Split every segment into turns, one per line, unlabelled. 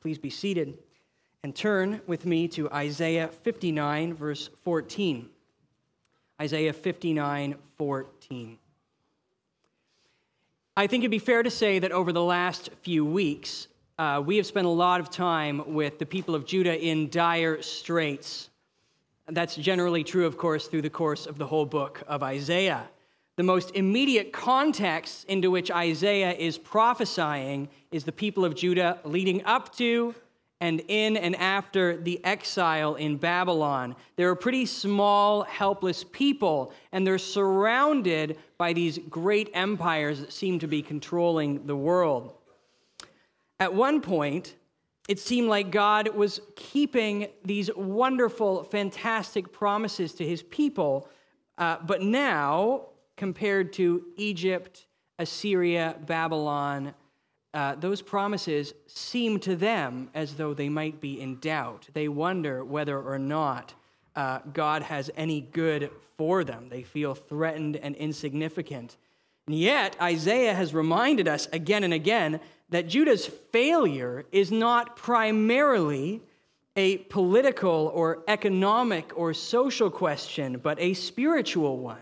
Please be seated and turn with me to Isaiah 59, verse 14. Isaiah 59, 14. I think it'd be fair to say that over the last few weeks, uh, we have spent a lot of time with the people of Judah in dire straits. That's generally true, of course, through the course of the whole book of Isaiah. The most immediate context into which Isaiah is prophesying is the people of Judah leading up to and in and after the exile in Babylon. They're a pretty small, helpless people, and they're surrounded by these great empires that seem to be controlling the world. At one point, it seemed like God was keeping these wonderful, fantastic promises to his people, uh, but now, compared to Egypt, Assyria, Babylon, uh, those promises seem to them as though they might be in doubt. They wonder whether or not uh, God has any good for them. They feel threatened and insignificant. And yet, Isaiah has reminded us again and again that Judah's failure is not primarily a political or economic or social question, but a spiritual one.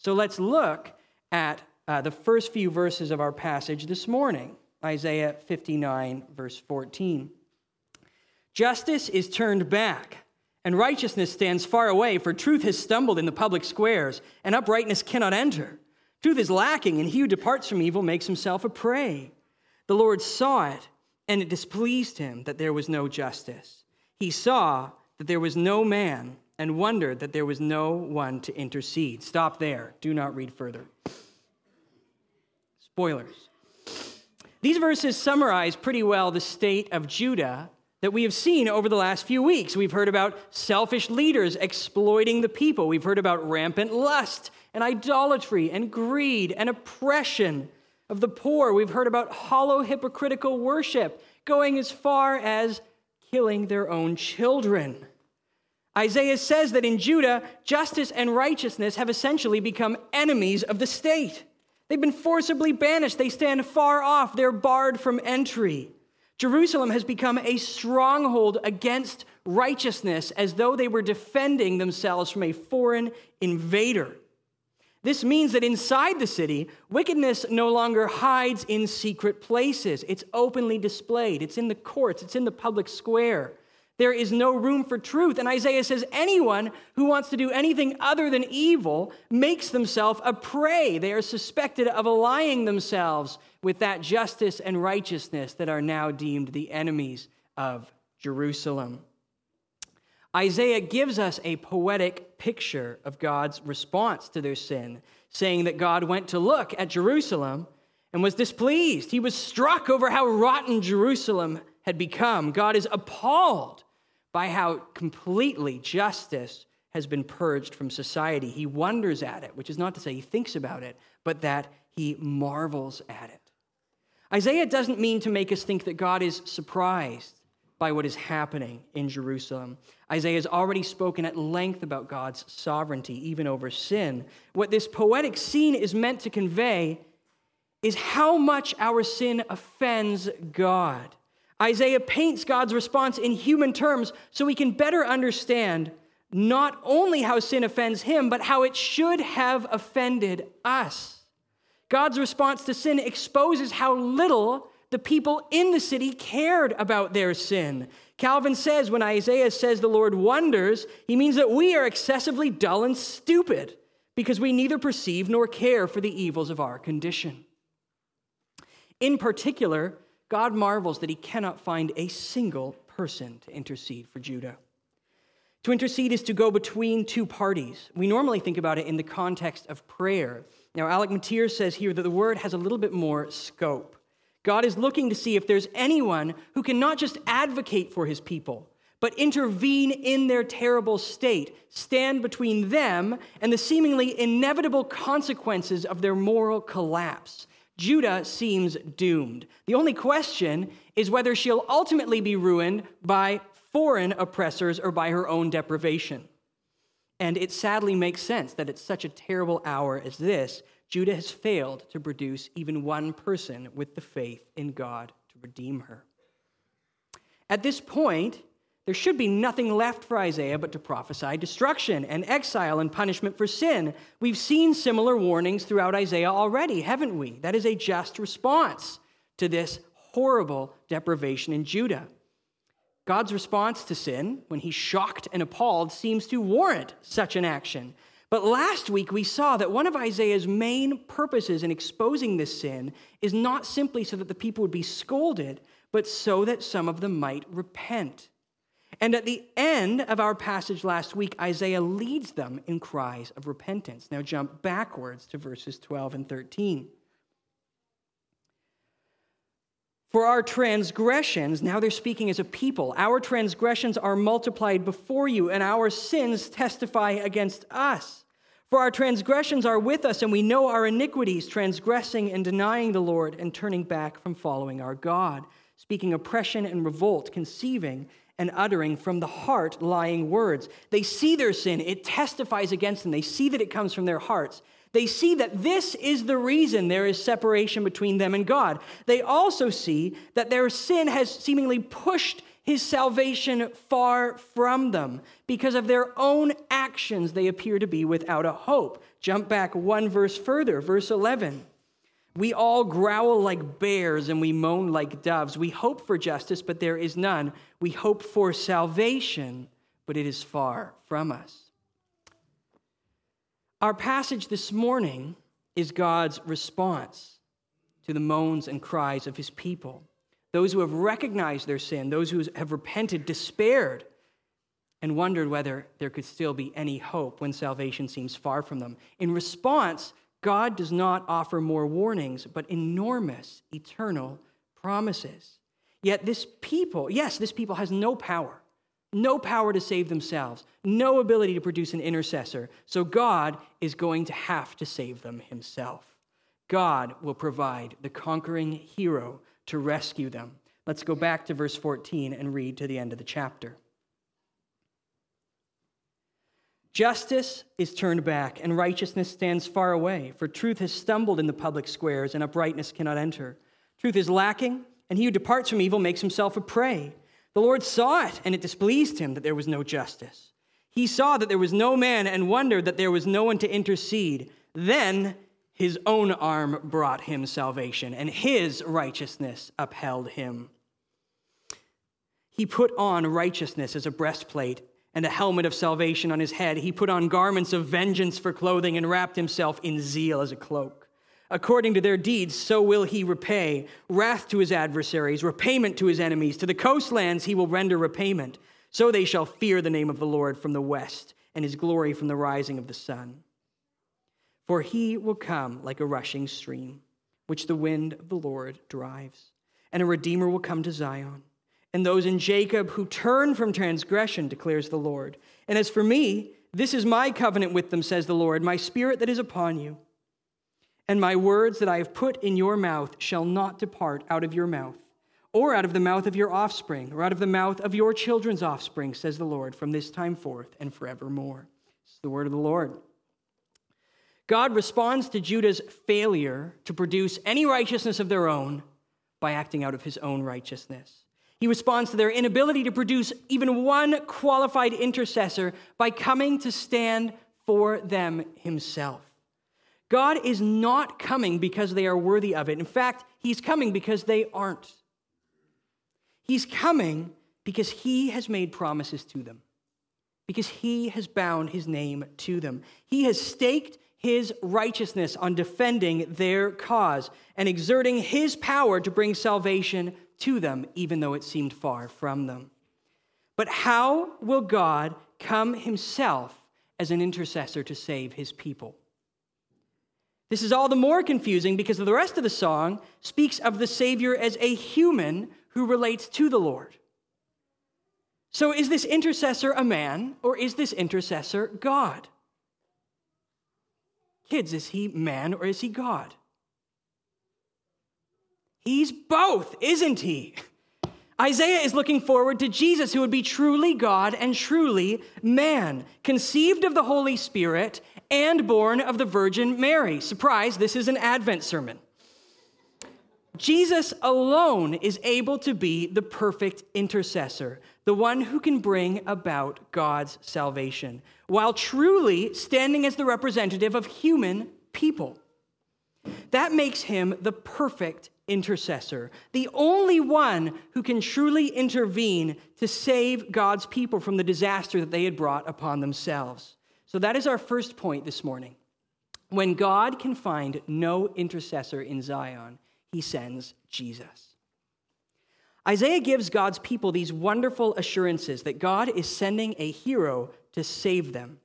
So let's look at uh, the first few verses of our passage this morning. Isaiah 59, verse 14. Justice is turned back, and righteousness stands far away, for truth has stumbled in the public squares, and uprightness cannot enter. Truth is lacking, and he who departs from evil makes himself a prey. The Lord saw it, and it displeased him that there was no justice. He saw that there was no man, and wondered that there was no one to intercede. Stop there. Do not read further. Spoilers. These verses summarize pretty well the state of Judah that we have seen over the last few weeks. We've heard about selfish leaders exploiting the people, we've heard about rampant lust and idolatry and greed and oppression of the poor. We've heard about hollow hypocritical worship going as far as killing their own children. Isaiah says that in Judah, justice and righteousness have essentially become enemies of the state. They've been forcibly banished. They stand far off. They're barred from entry. Jerusalem has become a stronghold against righteousness as though they were defending themselves from a foreign invader. This means that inside the city, wickedness no longer hides in secret places. It's openly displayed, it's in the courts, it's in the public square. There is no room for truth. And Isaiah says anyone who wants to do anything other than evil makes themselves a prey. They are suspected of allying themselves with that justice and righteousness that are now deemed the enemies of Jerusalem. Isaiah gives us a poetic picture of God's response to their sin, saying that God went to look at Jerusalem and was displeased. He was struck over how rotten Jerusalem had become. God is appalled by how completely justice has been purged from society. He wonders at it, which is not to say he thinks about it, but that he marvels at it. Isaiah doesn't mean to make us think that God is surprised by what is happening in Jerusalem. Isaiah has already spoken at length about God's sovereignty, even over sin. What this poetic scene is meant to convey is how much our sin offends God. Isaiah paints God's response in human terms so we can better understand not only how sin offends him, but how it should have offended us. God's response to sin exposes how little the people in the city cared about their sin. Calvin says when Isaiah says the Lord wonders, he means that we are excessively dull and stupid because we neither perceive nor care for the evils of our condition. In particular, God marvels that he cannot find a single person to intercede for Judah. To intercede is to go between two parties. We normally think about it in the context of prayer. Now, Alec Motyer says here that the word has a little bit more scope. God is looking to see if there's anyone who can not just advocate for his people, but intervene in their terrible state, stand between them and the seemingly inevitable consequences of their moral collapse. Judah seems doomed. The only question is whether she'll ultimately be ruined by foreign oppressors or by her own deprivation. And it sadly makes sense that at such a terrible hour as this, Judah has failed to produce even one person with the faith in God to redeem her. At this point, there should be nothing left for Isaiah but to prophesy destruction and exile and punishment for sin. We've seen similar warnings throughout Isaiah already, haven't we? That is a just response to this horrible deprivation in Judah. God's response to sin, when he's shocked and appalled, seems to warrant such an action. But last week we saw that one of Isaiah's main purposes in exposing this sin is not simply so that the people would be scolded, but so that some of them might repent. And at the end of our passage last week, Isaiah leads them in cries of repentance. Now jump backwards to verses 12 and 13. For our transgressions, now they're speaking as a people, our transgressions are multiplied before you, and our sins testify against us. For our transgressions are with us, and we know our iniquities, transgressing and denying the Lord, and turning back from following our God, speaking oppression and revolt, conceiving and uttering from the heart lying words. They see their sin, it testifies against them. They see that it comes from their hearts. They see that this is the reason there is separation between them and God. They also see that their sin has seemingly pushed his salvation far from them. Because of their own actions, they appear to be without a hope. Jump back one verse further, verse 11. We all growl like bears and we moan like doves. We hope for justice, but there is none. We hope for salvation, but it is far from us. Our passage this morning is God's response to the moans and cries of his people. Those who have recognized their sin, those who have repented, despaired, and wondered whether there could still be any hope when salvation seems far from them. In response, God does not offer more warnings, but enormous, eternal promises. Yet this people, yes, this people has no power no power to save themselves, no ability to produce an intercessor. So God is going to have to save them himself. God will provide the conquering hero to rescue them. Let's go back to verse 14 and read to the end of the chapter. Justice is turned back, and righteousness stands far away, for truth has stumbled in the public squares, and uprightness cannot enter. Truth is lacking, and he who departs from evil makes himself a prey. The Lord saw it, and it displeased him that there was no justice. He saw that there was no man and wondered that there was no one to intercede. Then his own arm brought him salvation, and his righteousness upheld him. He put on righteousness as a breastplate and a helmet of salvation on his head. He put on garments of vengeance for clothing and wrapped himself in zeal as a cloak. According to their deeds, so will he repay wrath to his adversaries, repayment to his enemies. To the coastlands he will render repayment. So they shall fear the name of the Lord from the west, and his glory from the rising of the sun. For he will come like a rushing stream, which the wind of the Lord drives. And a redeemer will come to Zion, and those in Jacob who turn from transgression, declares the Lord. And as for me, this is my covenant with them, says the Lord, my spirit that is upon you and my words that I have put in your mouth shall not depart out of your mouth, or out of the mouth of your offspring, or out of the mouth of your children's offspring, says the Lord, from this time forth and forevermore. Is the word of the Lord. God responds to Judah's failure to produce any righteousness of their own by acting out of his own righteousness. He responds to their inability to produce even one qualified intercessor by coming to stand for them himself. God is not coming because they are worthy of it. In fact, He's coming because they aren't. He's coming because He has made promises to them, because He has bound His name to them. He has staked His righteousness on defending their cause and exerting His power to bring salvation to them, even though it seemed far from them. But how will God come Himself as an intercessor to save His people? This is all the more confusing because the rest of the song speaks of the Savior as a human who relates to the Lord. So, is this intercessor a man or is this intercessor God? Kids, is he man or is he God? He's both, isn't he? Isaiah is looking forward to Jesus, who would be truly God and truly man, conceived of the Holy Spirit and born of the Virgin Mary. Surprise, this is an Advent sermon. Jesus alone is able to be the perfect intercessor, the one who can bring about God's salvation, while truly standing as the representative of human people. That makes him the perfect intercessor, the only one who can truly intervene to save God's people from the disaster that they had brought upon themselves. So that is our first point this morning. When God can find no intercessor in Zion, he sends Jesus. Isaiah gives God's people these wonderful assurances that God is sending a hero to save them.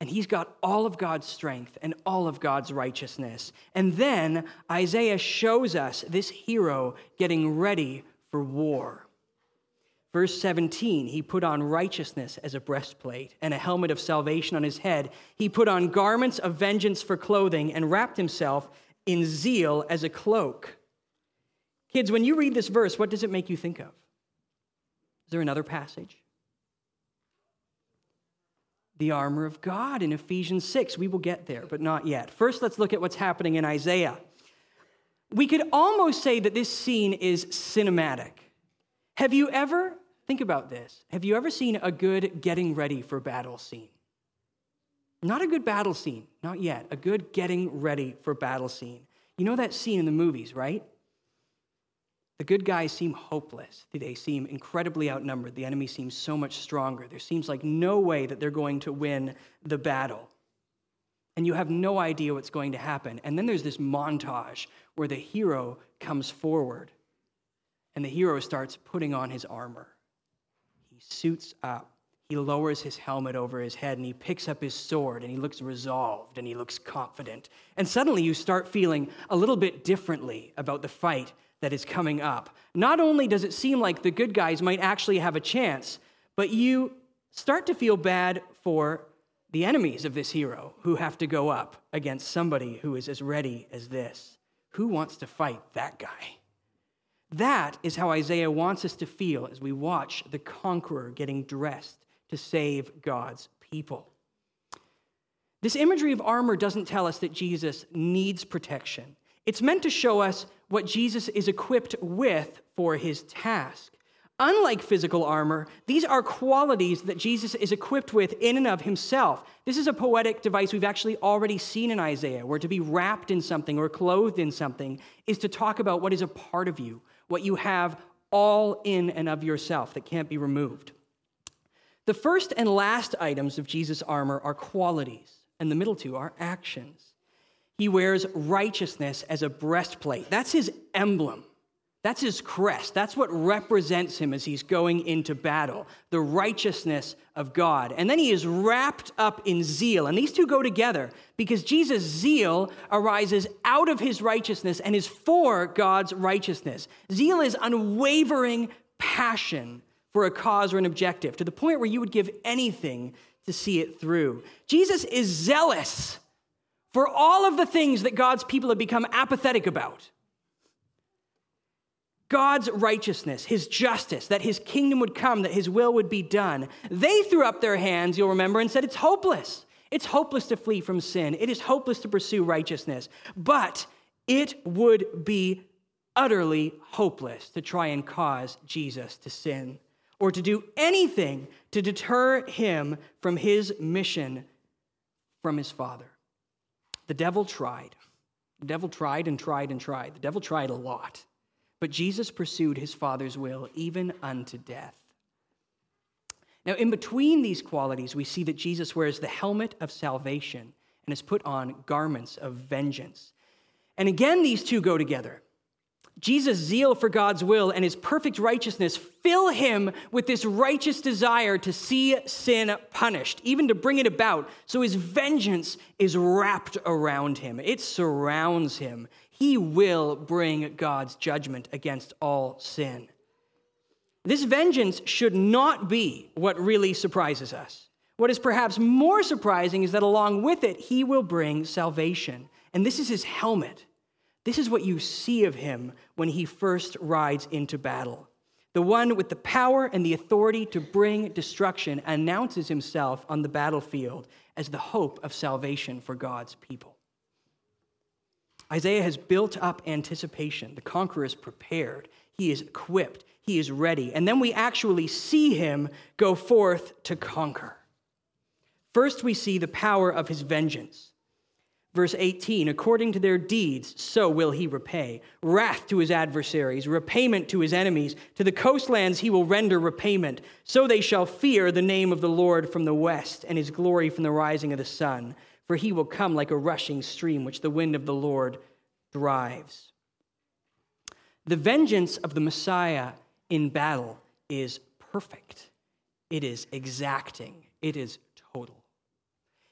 And he's got all of God's strength and all of God's righteousness. And then Isaiah shows us this hero getting ready for war. Verse 17, he put on righteousness as a breastplate and a helmet of salvation on his head. He put on garments of vengeance for clothing and wrapped himself in zeal as a cloak. Kids, when you read this verse, what does it make you think of? Is there another passage? The armor of God in Ephesians 6. We will get there, but not yet. First, let's look at what's happening in Isaiah. We could almost say that this scene is cinematic. Have you ever, think about this, have you ever seen a good getting ready for battle scene? Not a good battle scene, not yet. A good getting ready for battle scene. You know that scene in the movies, right? The good guys seem hopeless. They seem incredibly outnumbered. The enemy seems so much stronger. There seems like no way that they're going to win the battle. And you have no idea what's going to happen. And then there's this montage where the hero comes forward and the hero starts putting on his armor. He suits up. He lowers his helmet over his head and he picks up his sword and he looks resolved and he looks confident. And suddenly you start feeling a little bit differently about the fight that is coming up. Not only does it seem like the good guys might actually have a chance, but you start to feel bad for the enemies of this hero who have to go up against somebody who is as ready as this. Who wants to fight that guy? That is how Isaiah wants us to feel as we watch the conqueror getting dressed to save God's people. This imagery of armor doesn't tell us that Jesus needs protection. It's meant to show us what Jesus is equipped with for his task. Unlike physical armor, these are qualities that Jesus is equipped with in and of himself. This is a poetic device we've actually already seen in Isaiah, where to be wrapped in something or clothed in something is to talk about what is a part of you, what you have all in and of yourself that can't be removed. The first and last items of Jesus' armor are qualities, and the middle two are actions. He wears righteousness as a breastplate. That's his emblem. That's his crest. That's what represents him as he's going into battle the righteousness of God. And then he is wrapped up in zeal. And these two go together because Jesus' zeal arises out of his righteousness and is for God's righteousness. Zeal is unwavering passion for a cause or an objective to the point where you would give anything to see it through. Jesus is zealous for all of the things that God's people have become apathetic about. God's righteousness, his justice, that his kingdom would come, that his will would be done. They threw up their hands, you'll remember, and said, It's hopeless. It's hopeless to flee from sin. It is hopeless to pursue righteousness. But it would be utterly hopeless to try and cause Jesus to sin or to do anything to deter him from his mission from his Father. The devil tried. The devil tried and tried and tried. The devil tried a lot. But Jesus pursued his Father's will even unto death. Now, in between these qualities, we see that Jesus wears the helmet of salvation and has put on garments of vengeance. And again, these two go together. Jesus' zeal for God's will and his perfect righteousness fill him with this righteous desire to see sin punished, even to bring it about. So his vengeance is wrapped around him, it surrounds him. He will bring God's judgment against all sin. This vengeance should not be what really surprises us. What is perhaps more surprising is that along with it, he will bring salvation. And this is his helmet. This is what you see of him when he first rides into battle. The one with the power and the authority to bring destruction announces himself on the battlefield as the hope of salvation for God's people. Isaiah has built up anticipation. The conqueror is prepared, he is equipped, he is ready. And then we actually see him go forth to conquer. First, we see the power of his vengeance. Verse 18, according to their deeds, so will he repay. Wrath to his adversaries, repayment to his enemies. To the coastlands he will render repayment. So they shall fear the name of the Lord from the west, and his glory from the rising of the sun. For he will come like a rushing stream, which the wind of the Lord drives. The vengeance of the Messiah in battle is perfect, it is exacting, it is.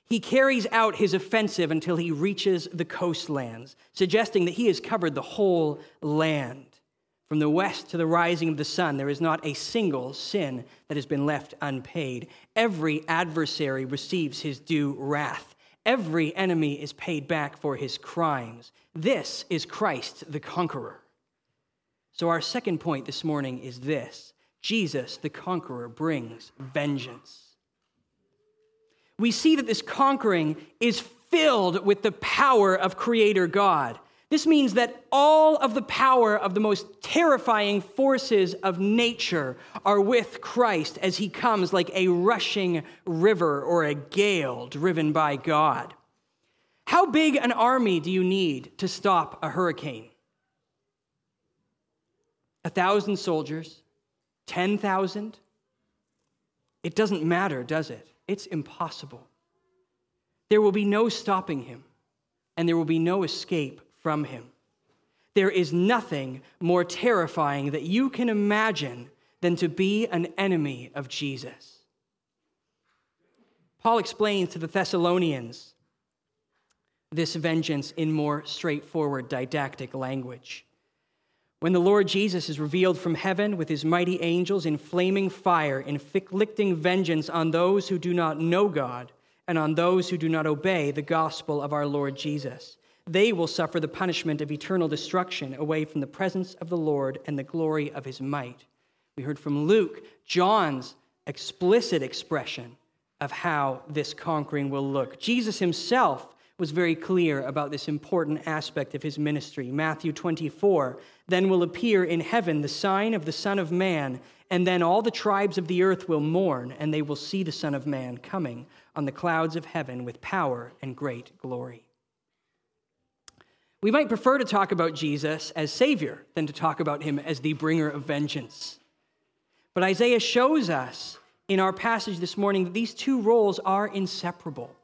He carries out his offensive until he reaches the coastlands, suggesting that he has covered the whole land. From the west to the rising of the sun, there is not a single sin that has been left unpaid. Every adversary receives his due wrath. Every enemy is paid back for his crimes. This is Christ the conqueror. So, our second point this morning is this Jesus the conqueror brings vengeance we see that this conquering is filled with the power of Creator God. This means that all of the power of the most terrifying forces of nature are with Christ as he comes like a rushing river or a gale driven by God. How big an army do you need to stop a hurricane? A thousand soldiers? Ten thousand? It doesn't matter, does it? It's impossible. There will be no stopping him, and there will be no escape from him. There is nothing more terrifying that you can imagine than to be an enemy of Jesus. Paul explains to the Thessalonians this vengeance in more straightforward didactic language. When the Lord Jesus is revealed from heaven with his mighty angels in flaming fire, inflicting vengeance on those who do not know God and on those who do not obey the gospel of our Lord Jesus. They will suffer the punishment of eternal destruction away from the presence of the Lord and the glory of his might. We heard from Luke, John's explicit expression of how this conquering will look. Jesus himself was very clear about this important aspect of his ministry. Matthew 24 Then will appear in heaven the sign of the Son of Man, and then all the tribes of the earth will mourn, and they will see the Son of Man coming on the clouds of heaven with power and great glory. We might prefer to talk about Jesus as Savior than to talk about him as the bringer of vengeance. But Isaiah shows us in our passage this morning that these two roles are inseparable.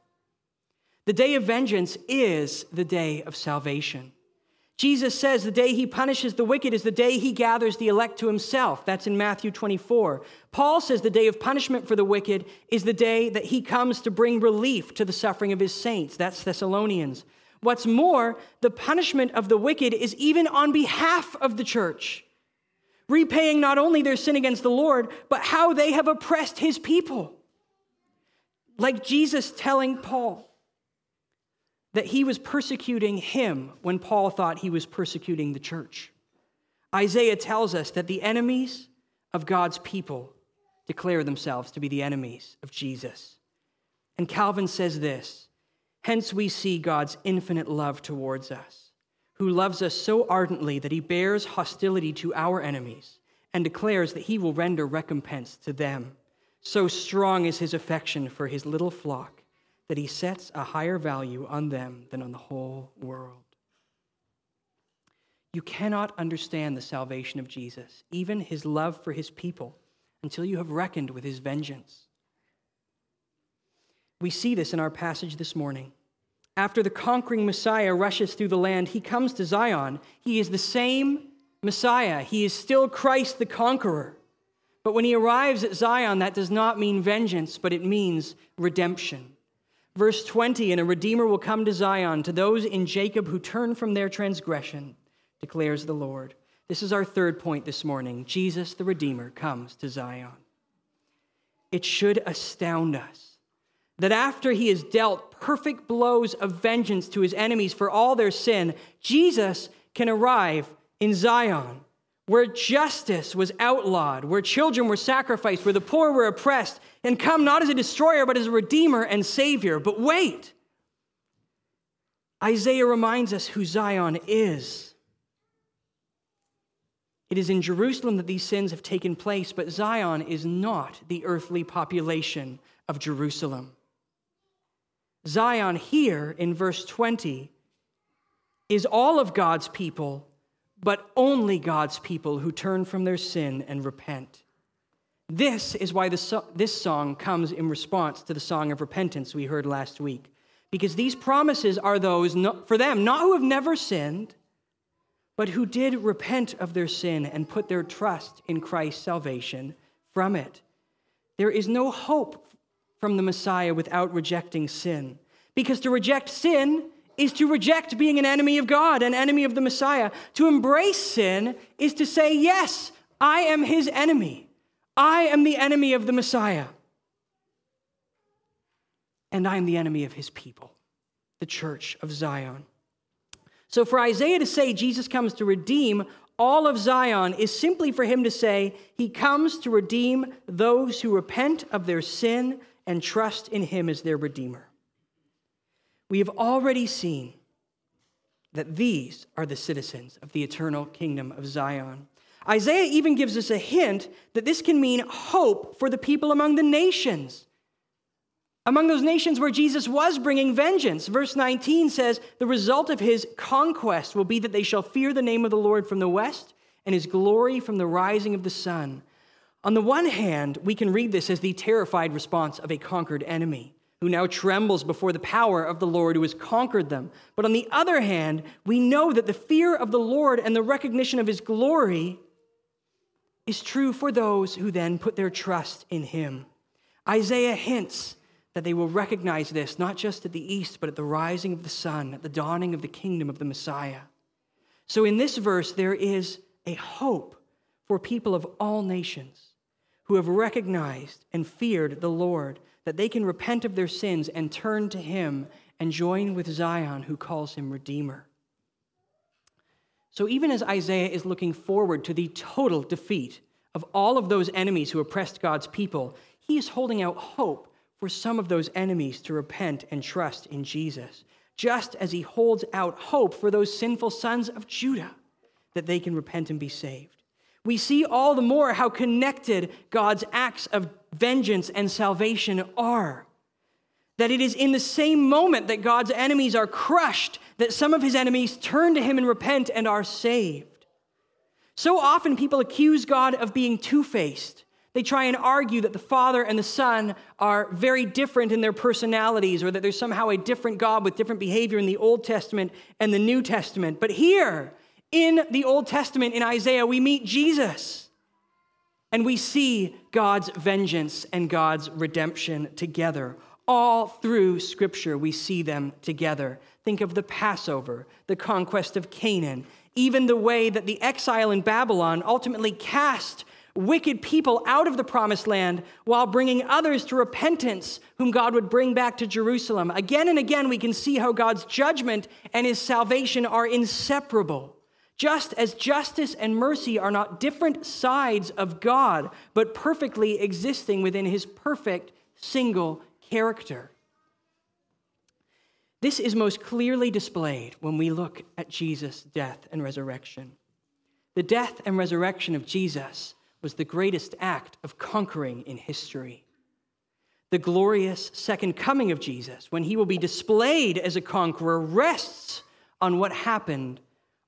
The day of vengeance is the day of salvation. Jesus says the day he punishes the wicked is the day he gathers the elect to himself. That's in Matthew 24. Paul says the day of punishment for the wicked is the day that he comes to bring relief to the suffering of his saints. That's Thessalonians. What's more, the punishment of the wicked is even on behalf of the church, repaying not only their sin against the Lord, but how they have oppressed his people. Like Jesus telling Paul, that he was persecuting him when Paul thought he was persecuting the church. Isaiah tells us that the enemies of God's people declare themselves to be the enemies of Jesus. And Calvin says this Hence we see God's infinite love towards us, who loves us so ardently that he bears hostility to our enemies and declares that he will render recompense to them. So strong is his affection for his little flock that he sets a higher value on them than on the whole world. You cannot understand the salvation of Jesus, even his love for his people, until you have reckoned with his vengeance. We see this in our passage this morning. After the conquering Messiah rushes through the land, he comes to Zion. He is the same Messiah, he is still Christ the conqueror. But when he arrives at Zion, that does not mean vengeance, but it means redemption. Verse 20 And a redeemer will come to Zion, to those in Jacob who turn from their transgression, declares the Lord. This is our third point this morning. Jesus, the Redeemer, comes to Zion. It should astound us that after he has dealt perfect blows of vengeance to his enemies for all their sin, Jesus can arrive in Zion, where justice was outlawed, where children were sacrificed, where the poor were oppressed, and come not as a destroyer, but as a redeemer and savior. But wait, Isaiah reminds us who Zion is. It is in Jerusalem that these sins have taken place, but Zion is not the earthly population of Jerusalem. Zion, here in verse 20, is all of God's people, but only God's people who turn from their sin and repent. This is why this, song comes in response to the song of repentance we heard last week. Because these promises are those for them, not who have never sinned, but who did repent of their sin and put their trust in Christ's salvation from it. There is no hope from the Messiah without rejecting sin. Because to reject sin is to reject being an enemy of God, an enemy of the Messiah. To embrace sin is to say, Yes, I am his enemy. I am the enemy of the Messiah. And I am the enemy of his people, the church of Zion. So for Isaiah to say Jesus comes to redeem all of Zion is simply for him to say he comes to redeem those who repent of their sin and trust in him as their redeemer. We have already seen that these are the citizens of the eternal kingdom of Zion. Isaiah even gives us a hint that this can mean hope for the people among the nations among those nations where Jesus was bringing vengeance. Verse 19 says, The result of his conquest will be that they shall fear the name of the Lord from the west and his glory from the rising of the sun. On the one hand, we can read this as the terrified response of a conquered enemy who now trembles before the power of the Lord who has conquered them. But on the other hand, we know that the fear of the Lord and the recognition of his glory is true for those who then put their trust in him. Isaiah hints that they will recognize this not just at the east, but at the rising of the sun, at the dawning of the kingdom of the Messiah. So in this verse, there is a hope for people of all nations who have recognized and feared the Lord, that they can repent of their sins and turn to Him and join with Zion, who calls Him Redeemer. So even as Isaiah is looking forward to the total defeat of all of those enemies who oppressed God's people, he is holding out hope for some of those enemies to repent and trust in Jesus, just as he holds out hope for those sinful sons of Judah that they can repent and be saved. We see all the more how connected God's acts of vengeance and salvation are. That it is in the same moment that God's enemies are crushed that some of his enemies turn to him and repent and are saved. So often people accuse God of being two faced they try and argue that the Father and the Son are very different in their personalities or that there's somehow a different God with different behavior in the Old Testament and the New Testament. But here, in the Old Testament, in Isaiah, we meet Jesus and we see God's vengeance and God's redemption together. All through Scripture, we see them together. Think of the Passover, the conquest of Canaan, even the way that the exile in Babylon ultimately cast wicked people out of the promised land while bringing others to repentance, whom God would bring back to Jerusalem. Again and again, we can see how God's judgment and his salvation are inseparable. Just as justice and mercy are not different sides of God, but perfectly existing within his perfect single character. This is most clearly displayed when we look at Jesus' death and resurrection. The death and resurrection of Jesus was the greatest act of conquering in history. The glorious second coming of Jesus, when he will be displayed as a conqueror, rests on what happened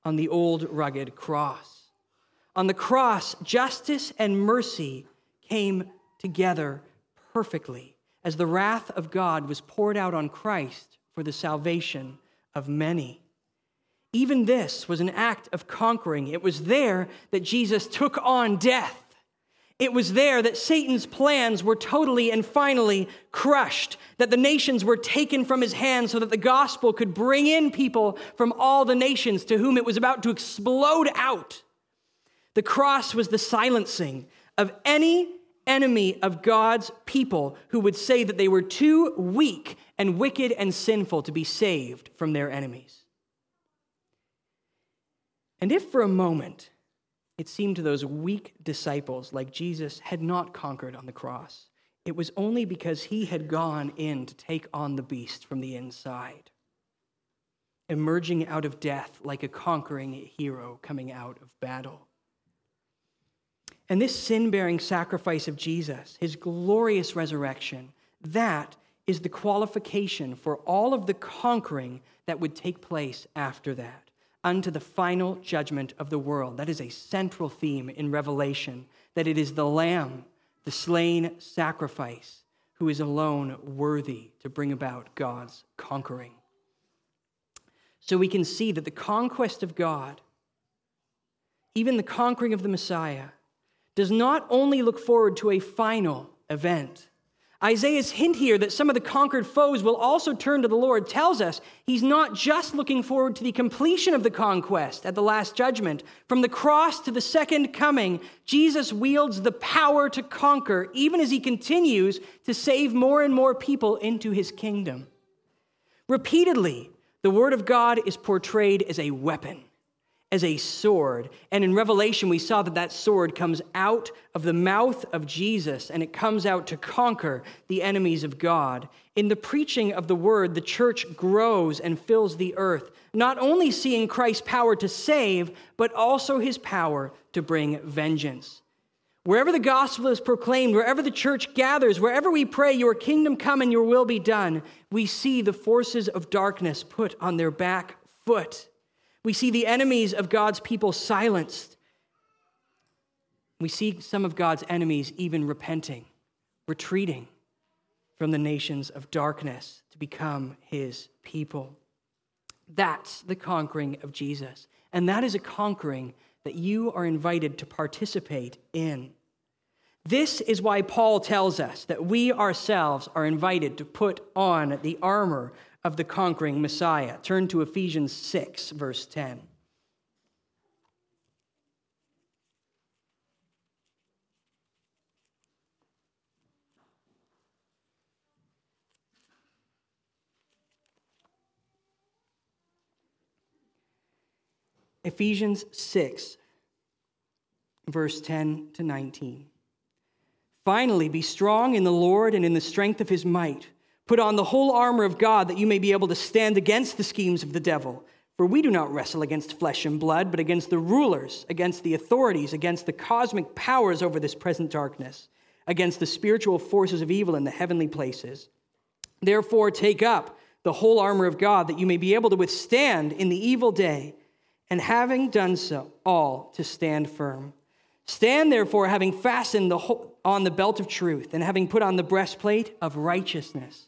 on the old rugged cross. On the cross, justice and mercy came together perfectly as the wrath of God was poured out on Christ for the salvation of many. Even this was an act of conquering. It was there that Jesus took on death it was there that Satan's plans were totally and finally crushed, that the nations were taken from his hands so that the gospel could bring in people from all the nations to whom it was about to explode out. The cross was the silencing of any enemy of God's people who would say that they were too weak and wicked and sinful to be saved from their enemies. And if for a moment it seemed to those weak disciples like Jesus had not conquered on the cross. It was only because he had gone in to take on the beast from the inside. emerging out of death like a conquering hero coming out of battle. And this sin bearing sacrifice of Jesus, his glorious resurrection, that is the qualification for all of the conquering that would take place after that, unto the final judgment of the world. That is a central theme in Revelation, that it is the Lamb, the slain sacrifice, who is alone worthy to bring about God's conquering. So we can see that the conquest of God, even the conquering of the Messiah, does not only look forward to a final event Isaiah's hint here that some of the conquered foes will also turn to the Lord tells us he's not just looking forward to the completion of the conquest at the last judgment. From the cross to the second coming, Jesus wields the power to conquer, even as he continues to save more and more people into his kingdom. Repeatedly, the Word of God is portrayed as a weapon as a sword. And in Revelation, we saw that that sword comes out of the mouth of Jesus and it comes out to conquer the enemies of God. In the preaching of the word, the church grows and fills the earth, not only seeing Christ's power to save, but also his power to bring vengeance. Wherever the gospel is proclaimed, wherever the church gathers, wherever we pray, Your kingdom come and Your will be done, we see the forces of darkness put on their back foot. We see the enemies of God's people silenced. We see some of God's enemies even repenting, retreating from the nations of darkness to become his people. That's the conquering of Jesus. And that is a conquering that you are invited to participate in. This is why Paul tells us that we ourselves are invited to put on the armor of the conquering Messiah. Turn to Ephesians 6, verse 10. Ephesians 6, verse 10 to 19. Finally, be strong in the Lord and in the strength of his might. Put on the whole armor of God that you may be able to stand against the schemes of the devil. For we do not wrestle against flesh and blood, but against the rulers, against the authorities, against the cosmic powers over this present darkness, against the spiritual forces of evil in the heavenly places. Therefore, take up the whole armor of God that you may be able to withstand in the evil day, and having done so, all to stand firm. Stand therefore, having fastened the whole, on the belt of truth, and having put on the breastplate of righteousness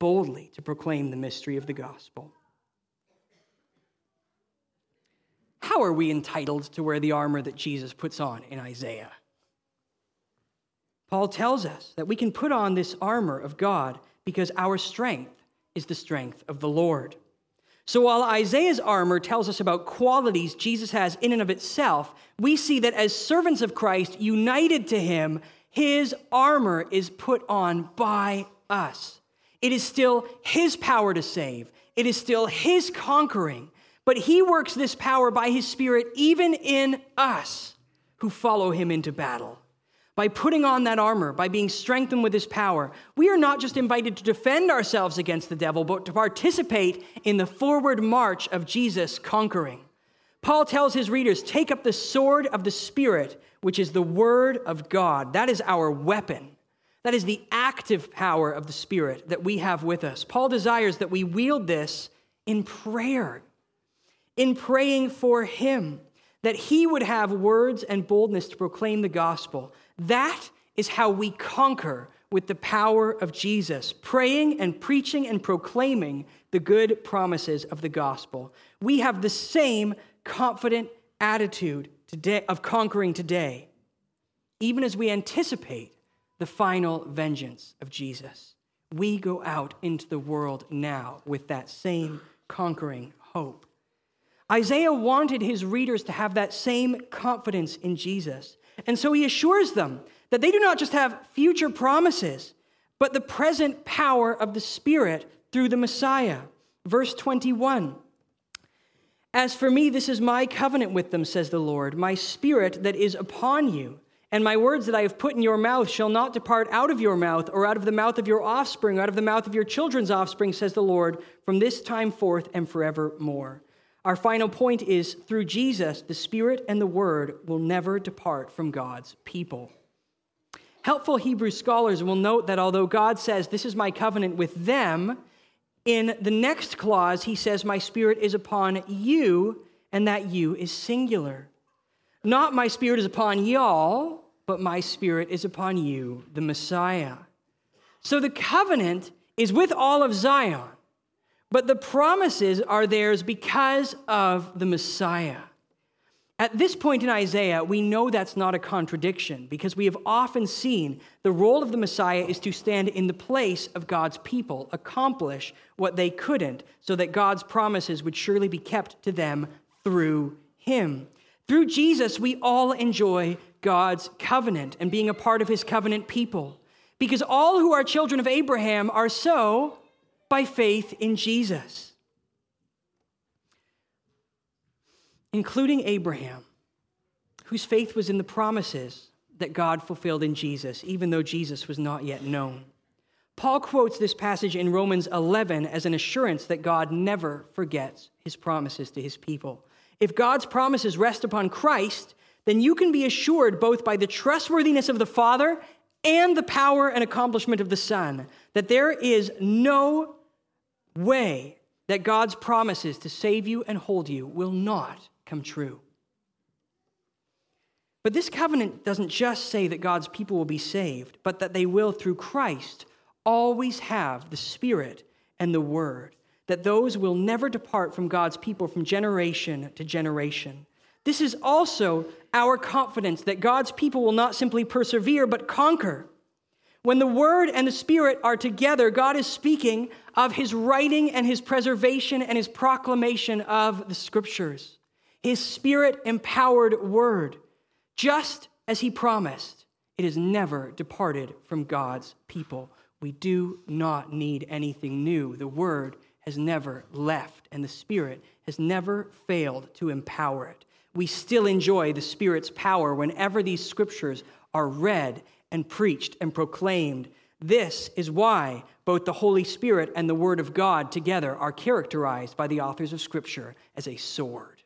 boldly to proclaim the mystery of the gospel. How are we entitled to wear the armor that Jesus puts on in Isaiah? Paul tells us that we can put on this armor of God because our strength is the strength of the Lord. So while Isaiah's armor tells us about qualities Jesus has in and of itself, we see that as servants of Christ, united to him, his armor is put on by us. It is still His power to save, it is still His conquering. But He works this power by His Spirit even in us who follow Him into battle. By putting on that armor, by being strengthened with His power, we are not just invited to defend ourselves against the devil, but to participate in the forward march of Jesus conquering. Paul tells his readers, Take up the sword of the Spirit, which is the Word of God. That is our weapon. That is the active power of the Spirit that we have with us. Paul desires that we wield this in prayer, in praying for Him, that He would have words and boldness to proclaim the gospel. That is how we conquer with the power of Jesus, praying and preaching and proclaiming the good promises of the gospel. We have the same confident attitude today of conquering today, even as we anticipate the final vengeance of Jesus. We go out into the world now with that same conquering hope. Isaiah wanted his readers to have that same confidence in Jesus. And so he assures them that they do not just have future promises, but the present power of the Spirit through the Messiah. Verse 21 As for me, this is my covenant with them, says the Lord, my Spirit that is upon you. And my words that I have put in your mouth shall not depart out of your mouth, or out of the mouth of your offspring, or out of the mouth of your children's offspring, says the Lord, from this time forth and forevermore. Our final point is through Jesus, the Spirit and the Word will never depart from God's people. Helpful Hebrew scholars will note that although God says, This is my covenant with them, in the next clause, he says, My Spirit is upon you, and that you is singular. Not my Spirit is upon y'all, but my Spirit is upon you, the Messiah. So the covenant is with all of Zion. But the promises are theirs because of the Messiah. At this point in Isaiah, we know that's not a contradiction because we have often seen the role of the Messiah is to stand in the place of God's people, accomplish what they couldn't, so that God's promises would surely be kept to them through him. Through Jesus, we all enjoy God's covenant and being a part of his covenant people. Because all who are children of Abraham are so by faith in Jesus, including Abraham, whose faith was in the promises that God fulfilled in Jesus, even though Jesus was not yet known. Paul quotes this passage in Romans 11 as an assurance that God never forgets his promises to his people. If God's promises rest upon Christ, then you can be assured both by the trustworthiness of the Father and the power and accomplishment of the Son that there is no way that God's promises to save you and hold you will not come true. But this covenant doesn't just say that God's people will be saved, but that they will, through Christ, always have the Spirit and the Word, that those will never depart from God's people from generation to generation. This is also our confidence that God's people will not simply persevere, but conquer. When the Word and the Spirit are together, God is speaking of His writing and His preservation and His proclamation of the Scriptures. His Spirit empowered Word, just as He promised, it has never departed from God's people. We do not need anything new. The Word has never left, and the Spirit has never failed to empower it. We still enjoy the Spirit's power whenever these Scriptures are read and preached and proclaimed. This is why both the Holy Spirit and the Word of God together are characterized by the authors of Scripture as a sword.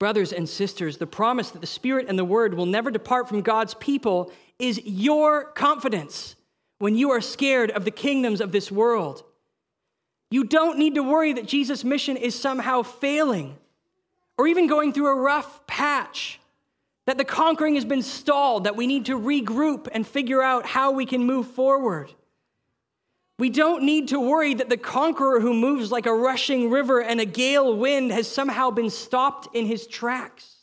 Brothers and sisters, the promise that the Spirit and the Word will never depart from God's people is your confidence when you are scared of the kingdoms of this world. You don't need to worry that Jesus' mission is somehow failing or even going through a rough patch that the conquering has been stalled, that we need to regroup and figure out how we can move forward. We don't need to worry that the conqueror who moves like a rushing river and a gale wind has somehow been stopped in his tracks.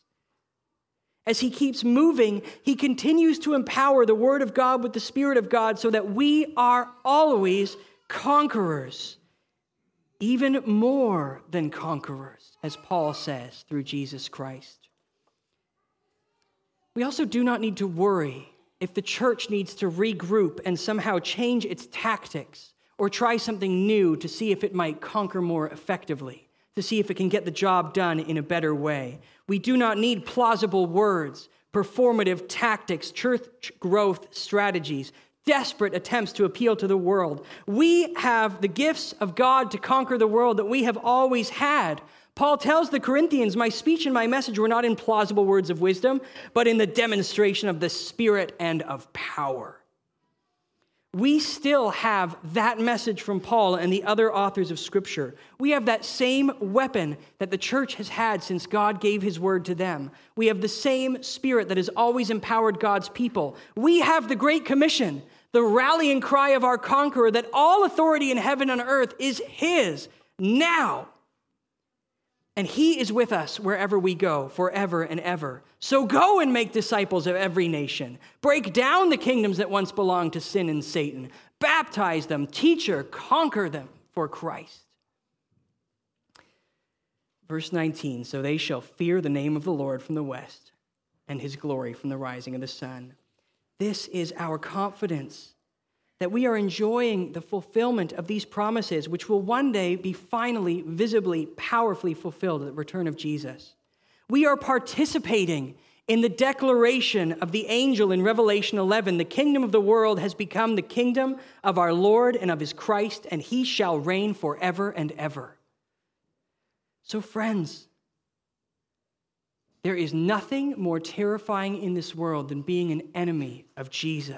As he keeps moving, he continues to empower the Word of God with the Spirit of God so that we are always conquerors, even more than conquerors, as Paul says through Jesus Christ. We also do not need to worry if the church needs to regroup and somehow change its tactics or try something new to see if it might conquer more effectively, to see if it can get the job done in a better way. We do not need plausible words, performative tactics, church growth strategies, desperate attempts to appeal to the world. We have the gifts of God to conquer the world that we have always had Paul tells the Corinthians, My speech and my message were not in plausible words of wisdom, but in the demonstration of the Spirit and of power. We still have that message from Paul and the other authors of Scripture. We have that same weapon that the church has had since God gave his word to them. We have the same Spirit that has always empowered God's people. We have the Great Commission, the rallying cry of our conqueror that all authority in heaven and earth is his now. And he is with us wherever we go, forever and ever. So go and make disciples of every nation. Break down the kingdoms that once belonged to sin and Satan. Baptize them, teacher, conquer them for Christ. Verse 19 So they shall fear the name of the Lord from the west, and his glory from the rising of the sun. This is our confidence that we are enjoying the fulfillment of these promises, which will one day be finally, visibly, powerfully fulfilled at the return of Jesus. We are participating in the declaration of the angel in Revelation 11 the kingdom of the world has become the kingdom of our Lord and of his Christ, and he shall reign forever and ever. So, friends, there is nothing more terrifying in this world than being an enemy of Jesus.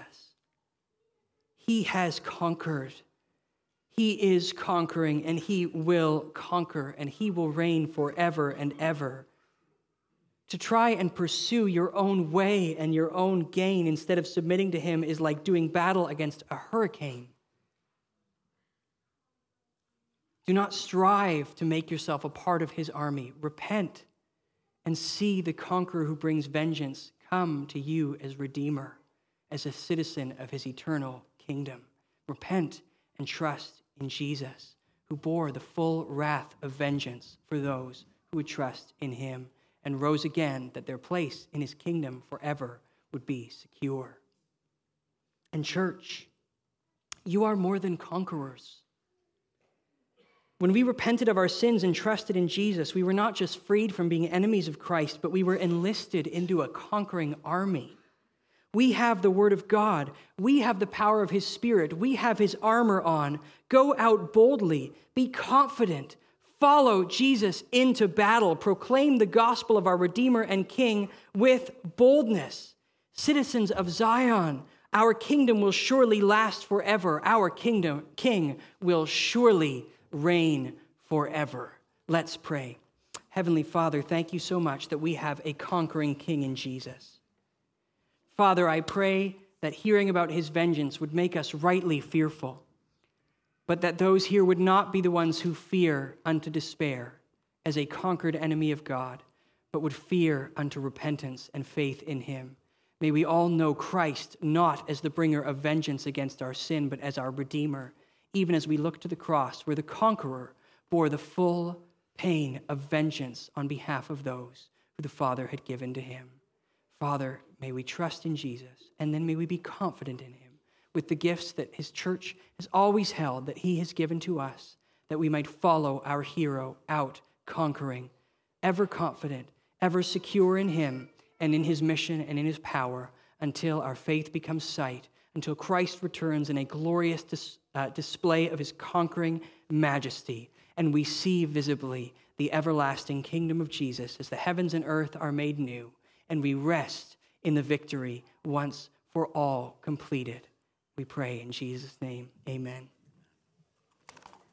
He has conquered. He is conquering and he will conquer and he will reign forever and ever. To try and pursue your own way and your own gain instead of submitting to him is like doing battle against a hurricane. Do not strive to make yourself a part of his army. Repent and see the conqueror who brings vengeance come to you as Redeemer, as a citizen of his eternal kingdom. Repent and trust in Jesus, who bore the full wrath of vengeance for those who would trust in him and rose again that their place in his kingdom forever would be secure. And, church, you are more than conquerors. When we repented of our sins and trusted in Jesus, we were not just freed from being enemies of Christ, but we were enlisted into a conquering army. We have the Word of God. We have the power of His Spirit. We have His armor on. Go out boldly. Be confident. Follow Jesus into battle. Proclaim the gospel of our Redeemer and King with boldness. Citizens of Zion, our kingdom will surely last forever. Our kingdom, King will surely reign forever. Let's pray. Heavenly Father, thank you so much that we have a conquering King in Jesus. Father, I pray that hearing about his vengeance would make us rightly fearful, but that those here would not be the ones who fear unto despair as a conquered enemy of God, but would fear unto repentance and faith in him. May we all know Christ not as the bringer of vengeance against our sin, but as our Redeemer, even as we look to the cross where the conqueror bore the full pain of vengeance on behalf of those who the Father had given to him. Father, may we trust in Jesus, and then may we be confident in him with the gifts that his church has always held, that he has given to us, that we might follow our hero out conquering, ever confident, ever secure in him and in his mission and in his power until our faith becomes sight, until Christ returns in a glorious dis- uh, display of his conquering majesty, and we see visibly the everlasting kingdom of Jesus as the heavens and earth are made new and we rest in the victory once for all completed. We pray in Jesus' name. Amen.